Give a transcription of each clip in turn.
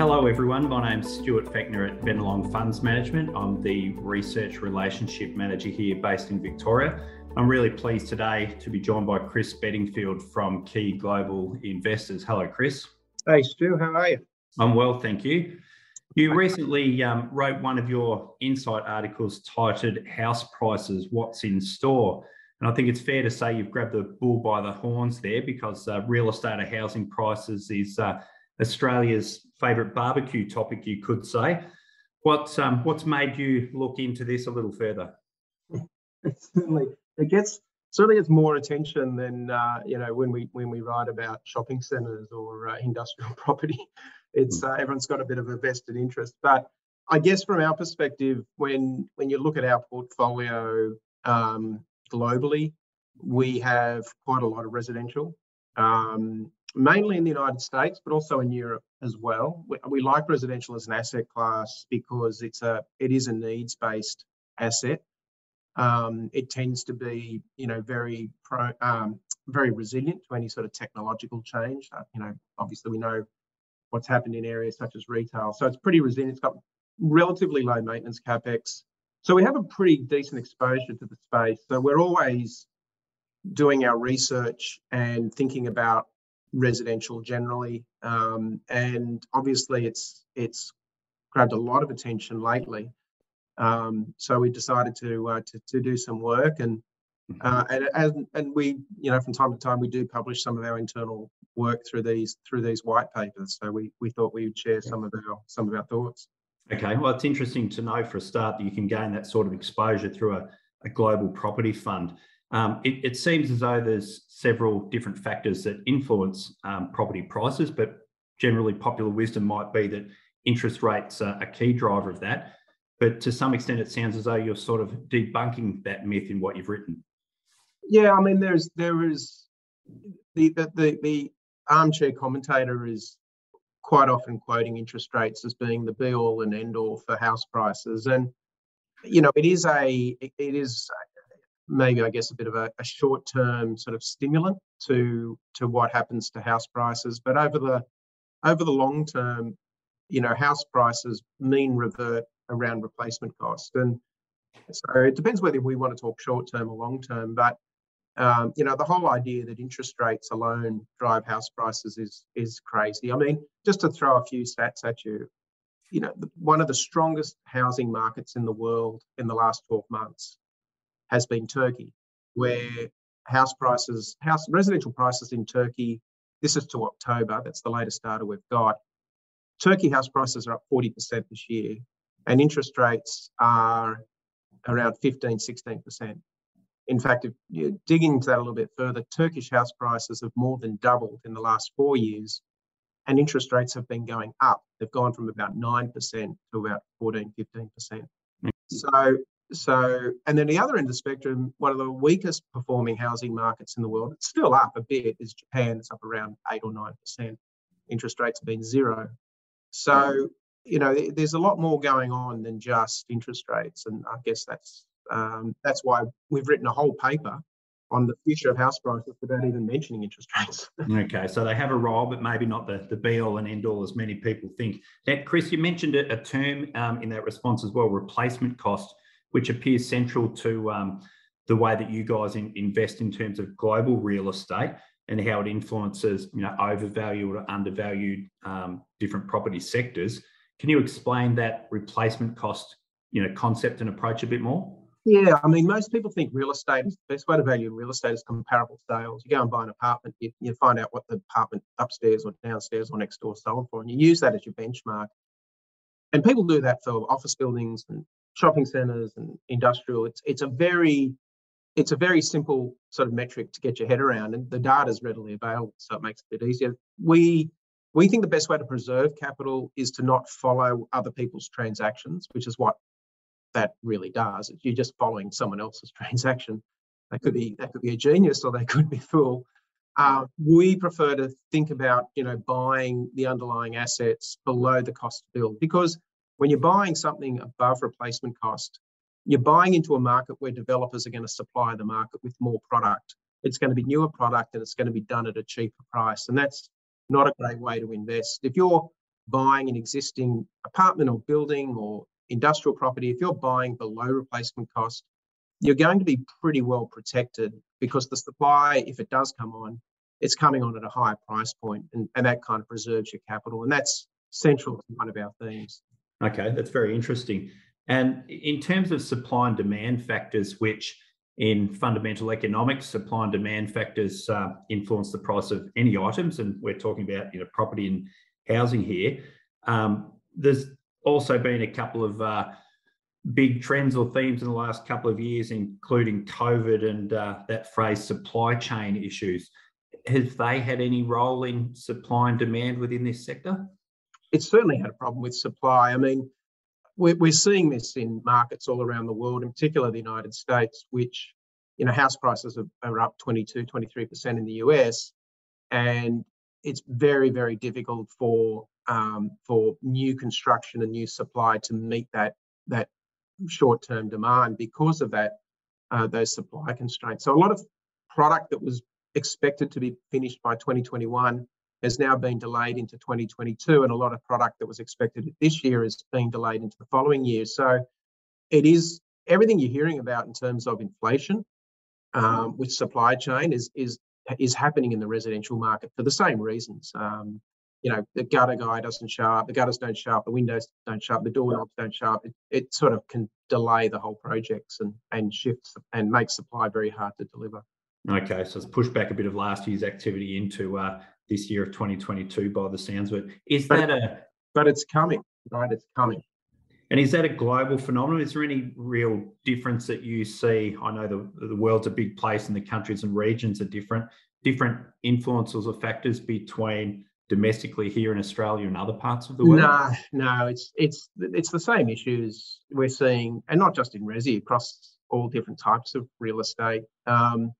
hello, everyone. My name's Stuart Fechner at Bennelong Funds Management. I'm the Research Relationship Manager here based in Victoria. I'm really pleased today to be joined by Chris Bedingfield from Quay Global Investors. Hello, Chris. Hey, Stu. How are you? I'm well, thank you. You recently um, wrote one of your insight articles titled House Prices What's in Store. And I think it's fair to say you've grabbed the bull by the horns there because uh, real estate or housing prices is uh, Australia's favourite barbecue topic, you could say. What's um, what's made you look into this a little further? certainly, it gets certainly gets more attention than uh, you know when we when we write about shopping centres or uh, industrial property. It's uh, everyone's got a bit of a vested interest, but I guess from our perspective, when when you look at our portfolio um, globally, we have quite a lot of residential. Um, mainly in the United States, but also in Europe as well. We, we, like residential as an asset class because it's a it is a needs based asset. Um, it tends to be you know very pro, um, very resilient to any sort of technological change. Uh, you know, obviously we know what's happened in areas such as retail, so it's pretty resilient. It's got relatively low maintenance capex, so we have a pretty decent exposure to the space. So we're always doing our research and thinking about residential generally. Um, and obviously, it's it's grabbed a lot of attention lately. Um, so we decided to, uh, to, to do some work and mm-hmm. uh, and, and and we you know from time to time we do publish some of our internal work through these through these white papers. So we we thought we would share some of our some of our thoughts. Okay, well, it's interesting to know for a start that you can gain that sort of exposure through a, a global property fund. Um, it, it, seems as though there's several different factors that influence um, property prices, but generally popular wisdom might be that interest rates are a key driver of that. But to some extent, it sounds as though you're sort of debunking that myth in what you've written. Yeah, I mean, there's there is the the the, the armchair commentator is quite often quoting interest rates as being the be all and end all for house prices, and you know, it is a it is maybe I guess a bit of a, a short term sort of stimulant to to what happens to house prices. But over the over the long term, you know, house prices mean revert around replacement cost. And so it depends whether we want to talk short term or long term. But um, you know, the whole idea that interest rates alone drive house prices is is crazy. I mean, just to throw a few stats at you, you know, one of the strongest housing markets in the world in the last 12 months has been Turkey, where house prices, house residential prices in Turkey, this is to October, that's the latest data we've got. Turkey house prices are up 40% this year, and interest rates are around 15, 16%. In fact, if you dig into that a little bit further, Turkish house prices have more than doubled in the last four years, and interest rates have been going up. They've gone from about 9% to about 14, 15%. Mm. So so, and then the other end of the spectrum, one of the weakest performing housing markets in the world, it's still up a bit, is Japan. It's up around eight or nine percent. Interest rates have been zero. So, you know, there's a lot more going on than just interest rates, and I guess that's um, that's why we've written a whole paper on the future of house prices without even mentioning interest rates. okay, so they have a role, but maybe not the, the be all and end all as many people think. Now, Chris, you mentioned a, a term um, in that response as well, replacement cost which appears central to um, the way that you guys in, invest in terms of global real estate and how it influences, you know, overvalued or undervalued um, different property sectors. Can you explain that replacement cost, you know, concept and approach a bit more? Yeah, I mean, most people think real estate is the best way to value real estate is comparable sales. You go and buy an apartment, you, you find out what the apartment upstairs or downstairs or next door sold for, and you use that as your benchmark. And people do that for office buildings and shopping centres and industrial. It's it's a very it's a very simple sort of metric to get your head around, and the data is readily available, so it makes it a bit easier. We we think the best way to preserve capital is to not follow other people's transactions, which is what that really does. If you're just following someone else's transaction. They could be that could be a genius or they could be fool. Uh, we prefer to think about you know buying the underlying assets below the cost to build because when you're buying something above replacement cost, you're buying into a market where developers are going to supply the market with more product. It's going to be newer product and it's going to be done at a cheaper price. And that's not a great way to invest. If you're buying an existing apartment or building or industrial property, if you're buying below replacement cost, you're going to be pretty well protected because the supply, if it does come on, it's coming on at a higher price point and, and that kind of preserves your capital. And that's central to one of our themes. Okay, that's very interesting. And in terms of supply and demand factors, which in fundamental economics, supply and demand factors uh, influence the price of any items, and we're talking about you know property and housing here. Um, there's also been a couple of uh, big trends or themes in the last couple of years, including COVID and uh, that phrase supply chain issues. Have they had any role in supply and demand within this sector? It's certainly had a problem with supply. I mean, we're, we're seeing this in markets all around the world, in particular the United States, which, you know, house prices are, are up 22, 23% in the US. And it's very, very difficult for um, for new construction and new supply to meet that that short-term demand because of that uh, those supply constraints. So a lot of product that was expected to be finished by 2021 has now been delayed into 2022, and a lot of product that was expected this year is being delayed into the following year. So it is everything you're hearing about in terms of inflation um, with supply chain is is is happening in the residential market for the same reasons. Um, you know, the gutter guy doesn't show up, the gutters don't show up, the windows don't show up, the doorknobs don't show up. It, it sort of can delay the whole projects and and shifts and make supply very hard to deliver. Okay, so it's pushed back a bit of last year's activity into uh, this year of 2022 by the sounds of it. Is but, that a but it's coming, right? It's coming. And is that a global phenomenon? Is there any real difference that you see? I know the, the world's a big place and the countries and regions are different. Different influences or factors between domestically here in Australia and other parts of the world? No, no, it's it's it's the same issues we're seeing, and not just in resi, across all different types of real estate. Um,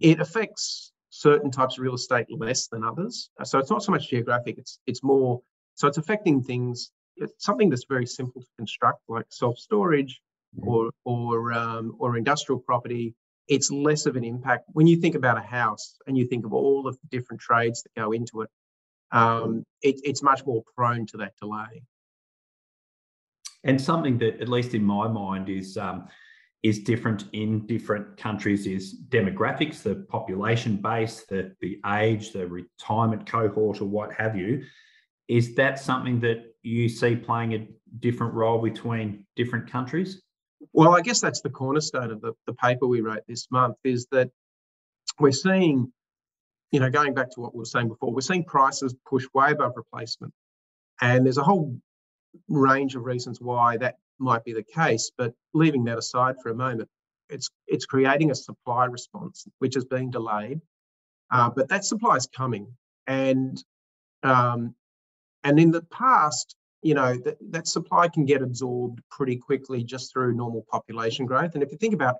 it affects certain types of real estate less than others. So it's not so much geographic; it's it's more so it's affecting things. It's something that's very simple to construct, like self storage mm-hmm. or or um, or industrial property. It's less of an impact when you think about a house and you think of all of the different trades that go into it um, it, it's much more prone to that delay. And something that, at least in my mind, is um, is different in different countries is demographics, the population base, the the age, the retirement cohort, or what have you. Is that something that you see playing a different role between different countries? Well, I guess that's the cornerstone of the, the paper we wrote this month is that we're seeing you know, going back to what we were saying before, we're seeing prices push way above replacement. And there's a whole range of reasons why that might be the case. But leaving that aside for a moment, it's it's creating a supply response which is being delayed. Uh, but that supply is coming. And um, and in the past, you know, that, that supply can get absorbed pretty quickly just through normal population growth. And if you think about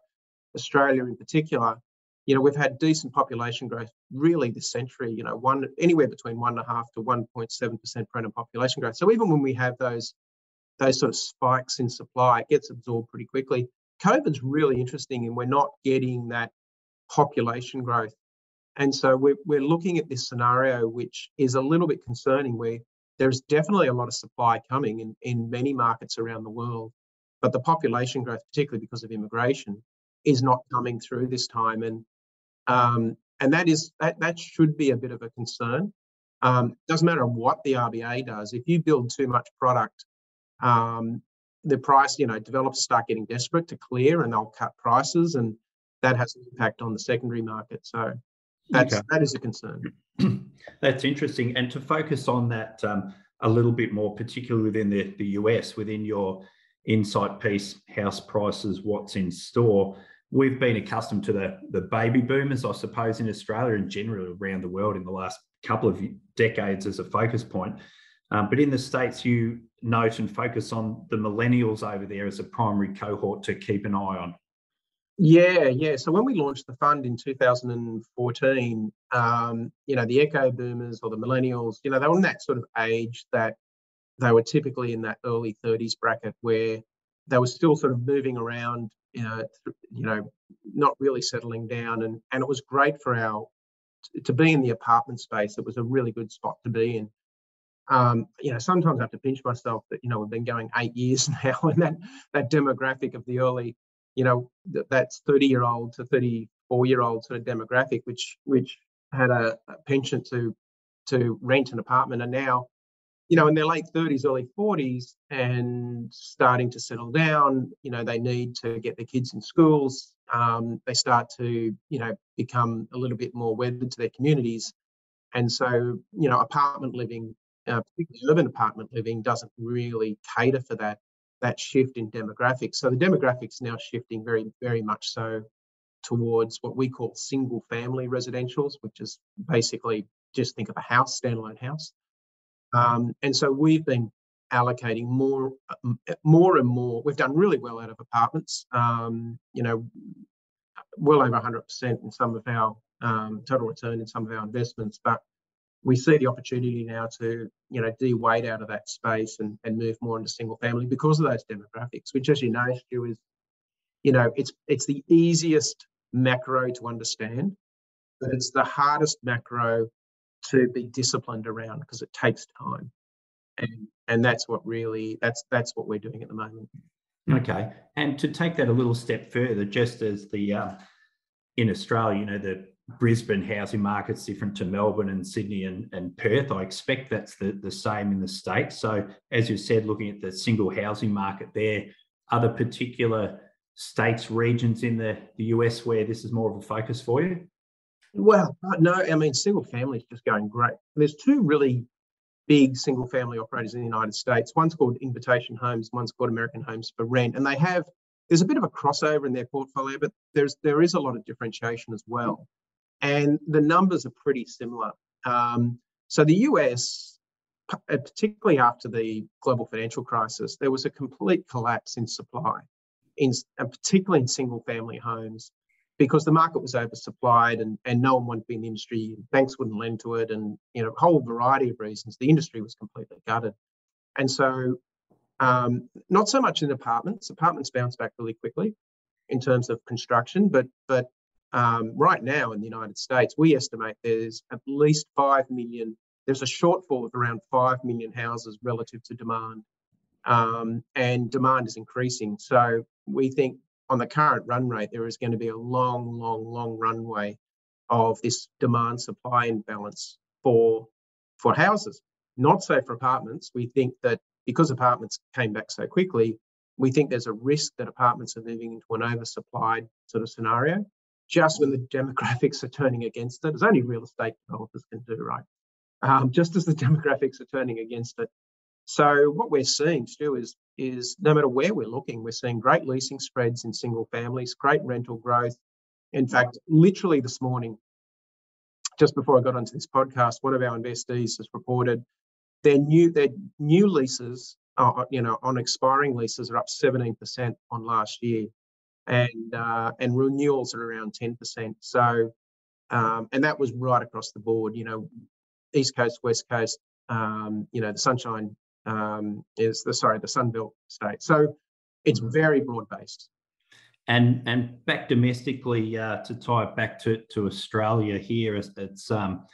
Australia in particular, you know, we've had decent population growth really this century, you know, one anywhere between one and a half to 1.7% per annum population growth. So even when we have those those sort of spikes in supply, it gets absorbed pretty quickly. COVID's really interesting and we're not getting that population growth. And so we're, we're looking at this scenario, which is a little bit concerning, where there's definitely a lot of supply coming in, in many markets around the world. But the population growth, particularly because of immigration, is not coming through this time. And um, and that is that that should be a bit of a concern. Um, doesn't matter what the RBA does. If you build too much product, um, the price, you know, developers start getting desperate to clear, and they'll cut prices, and that has an impact on the secondary market. So that's okay. that is a concern. that's interesting. And to focus on that um, a little bit more, particularly within the, the US, within your insight piece, house prices, what's in store we've been accustomed to the, the baby boomers, I suppose, in Australia and generally around the world in the last couple of decades as a focus point. Um, but in the States, you note and focus on the millennials over there as a primary cohort to keep an eye on. Yeah, yeah. So when we launched the fund in 2014, um, you know, the echo boomers or the millennials, you know, they were in that sort of age that they were typically in that early 30s bracket where they were still sort of moving around you know, you know, not really settling down, and and it was great for our to be in the apartment space. It was a really good spot to be in. Um, you know, sometimes I have to pinch myself that, you know, we've been going eight years now and that, that demographic of the early, you know, that, that's 30 year old to 34 year old sort of demographic, which, which had a, a penchant to, to rent an apartment and now, you know, in their late 30s, early 40s and starting to settle down, you know, they need to get their kids in schools. Um, they start to, you know, become a little bit more wedded to their communities. And so, you know, apartment living uh, particularly urban apartment living, doesn't really cater for that that shift in demographics. So the demographics now shifting very, very much so towards what we call single family residentials, which is basically just think of a house, standalone house. Um, and so we've been allocating more, more and more. We've done really well out of apartments. Um, you know, well over 100% in some of our um, total return in some of our investments, but we see the opportunity now to you know de-weight out of that space and, and move more into single family because of those demographics which as you know Stu is you know it's it's the easiest macro to understand but it's the hardest macro to be disciplined around because it takes time. And and that's what really that's that's what we're doing at the moment. Okay. And to take that a little step further just as the uh, in australia you know the Brisbane housing market's different to Melbourne and Sydney and, and Perth. I expect that's the, the same in the States. So, as you said, looking at the single housing market there, other particular states, regions in the, the US where this is more of a focus for you? Well, uh, no, I mean, single family is just going great. There's two really big single family operators in the United States. One's called Invitation Homes, one's called American Homes for Rent. And they have, there's a bit of a crossover in their portfolio, but there's there is a lot of differentiation as well and the numbers are pretty similar. Um, so the US, uh, particularly after the global financial crisis, there was a complete collapse in supply, in and particularly in single-family homes, because the market was oversupplied and, and no one wanted to be in the industry. Banks wouldn't lend to it, and you know a whole variety of reasons. The industry was completely gutted, and so um, not so much in apartments. Apartments bounce back really quickly in terms of construction, but but um, right now in the United States, we estimate there's at least 5 million, there's a shortfall of around 5 million houses relative to demand. Um, and demand is increasing. So we think on the current run rate, there is going to be a long, long, long runway of this demand supply imbalance for, for houses. Not so for apartments. We think that because apartments came back so quickly, we think there's a risk that apartments are moving into an oversupplied sort of scenario just when the demographics are turning against it, as only real estate developers can do, right? Um, just as the demographics are turning against it. So what we're seeing, Stu, is is no matter where we're looking, we're seeing great leasing spreads in single families, great rental growth. In fact, literally this morning, just before I got onto this podcast, one of our investees has reported their new their new leases, uh, you know, on expiring leases are up 17% on last year and uh, and renewals are around 10%. So, um, and that was right across the board. You know, East Coast, West Coast. Um, you know, the Sunshine um, is the sorry the Sunbelt state. So, it's mm-hmm. very broad based. And and back domestically uh, to tie it back to to Australia here, it's, it's um,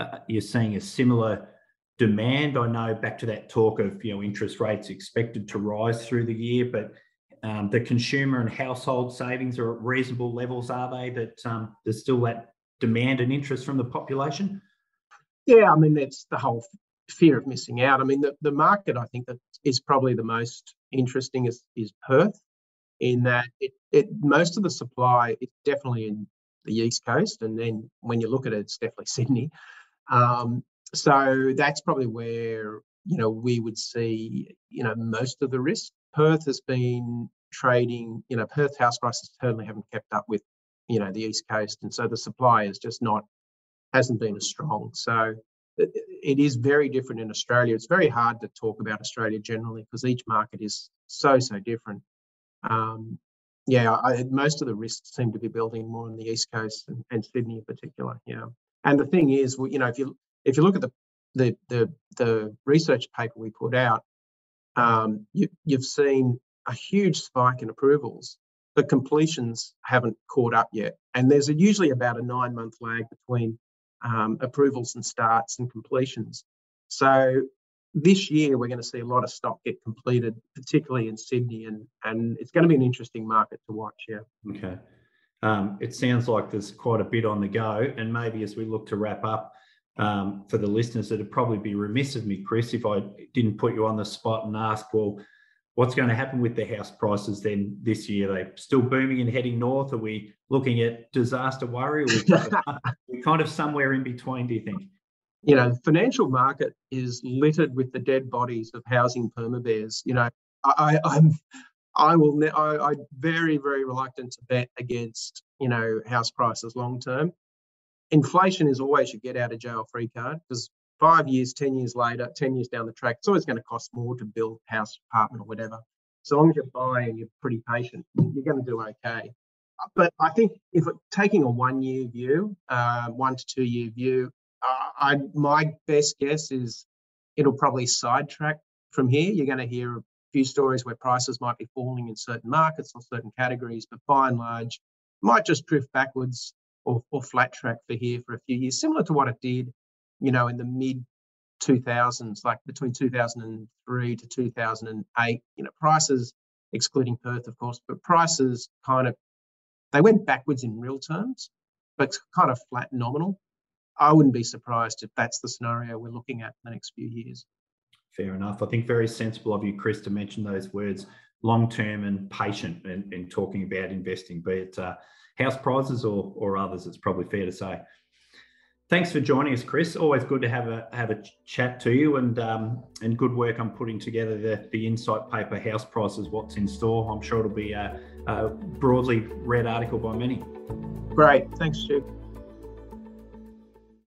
uh, you're seeing a similar demand. I know back to that talk of you know interest rates expected to rise through the year, but um, the consumer and household savings are at reasonable levels, are they? That um, there's still that demand and interest from the population? Yeah, I mean, that's the whole fear of missing out. I mean, the, the market I think that is probably the most interesting is, is Perth, in that it, it most of the supply is definitely in the East Coast, and then when you look at it, it's definitely Sydney. Um, so that's probably where you know we would see you know most of the risk. Perth has been trading, you know, Perth house prices certainly haven't kept up with, you know, the East Coast. And so the supply is just not, hasn't been as strong. So it, it is very different in Australia. It's very hard to talk about Australia generally because each market is so, so different. Um, yeah, I, most of the risks seem to be building more on the East Coast and, and Sydney in particular. Yeah. And the thing is, you know, if you if you look at the the the, the research paper we put out, um, you, you've seen a huge spike in approvals. The completions haven't caught up yet. And there's a, usually about a nine month lag between um, approvals and starts and completions. So this year we're going to see a lot of stock get completed, particularly in Sydney, and and it's going to be an interesting market to watch. Yeah. Okay. Um, it sounds like there's quite a bit on the go, and maybe as we look to wrap up um, for the listeners, it'd probably be remiss of me, Chris, if I didn't put you on the spot and ask, well, what's going to happen with the house prices then this year? Are they still booming and heading north? Are we looking at disaster worry? Or are kind of somewhere in between? Do you think? you know, the financial market is littered with the dead bodies of housing perma bears. You know, I, I'm, I will, I, I'm very, very reluctant to bet against, you know, house prices long term. Inflation is always your get out of jail free card because five years, 10 years later, 10 years down the track, it's always going to cost more to build house, apartment, or whatever. So long as you're buying and you're pretty patient, you're going to do okay. But I think if taking a one year view, uh, one to two year view, I my best guess is it'll probably sidetrack from here. You're going to hear a few stories where prices might be falling in certain markets or certain categories, but by and large, might just drift backwards or, or flat track for here for a few years, similar to what it did, you know, in the mid 2000s, like between 2003 to 2008. You know, prices, excluding Perth, of course, but prices kind of they went backwards in real terms, but kind of flat nominal. I wouldn't be surprised if that's the scenario we're looking at in the next few years. Fair enough. I think very sensible of you, Chris, to mention those words long term and patient in, in, talking about investing, be it uh, house prices or, or others, it's probably fair to say. Thanks for joining us, Chris. Always good to have a have a chat to you, and um, and good work on putting together the, the insight paper, House Prices, What's in Store. I'm sure it'll be a, a broadly read article by many. Great, thanks, Stu.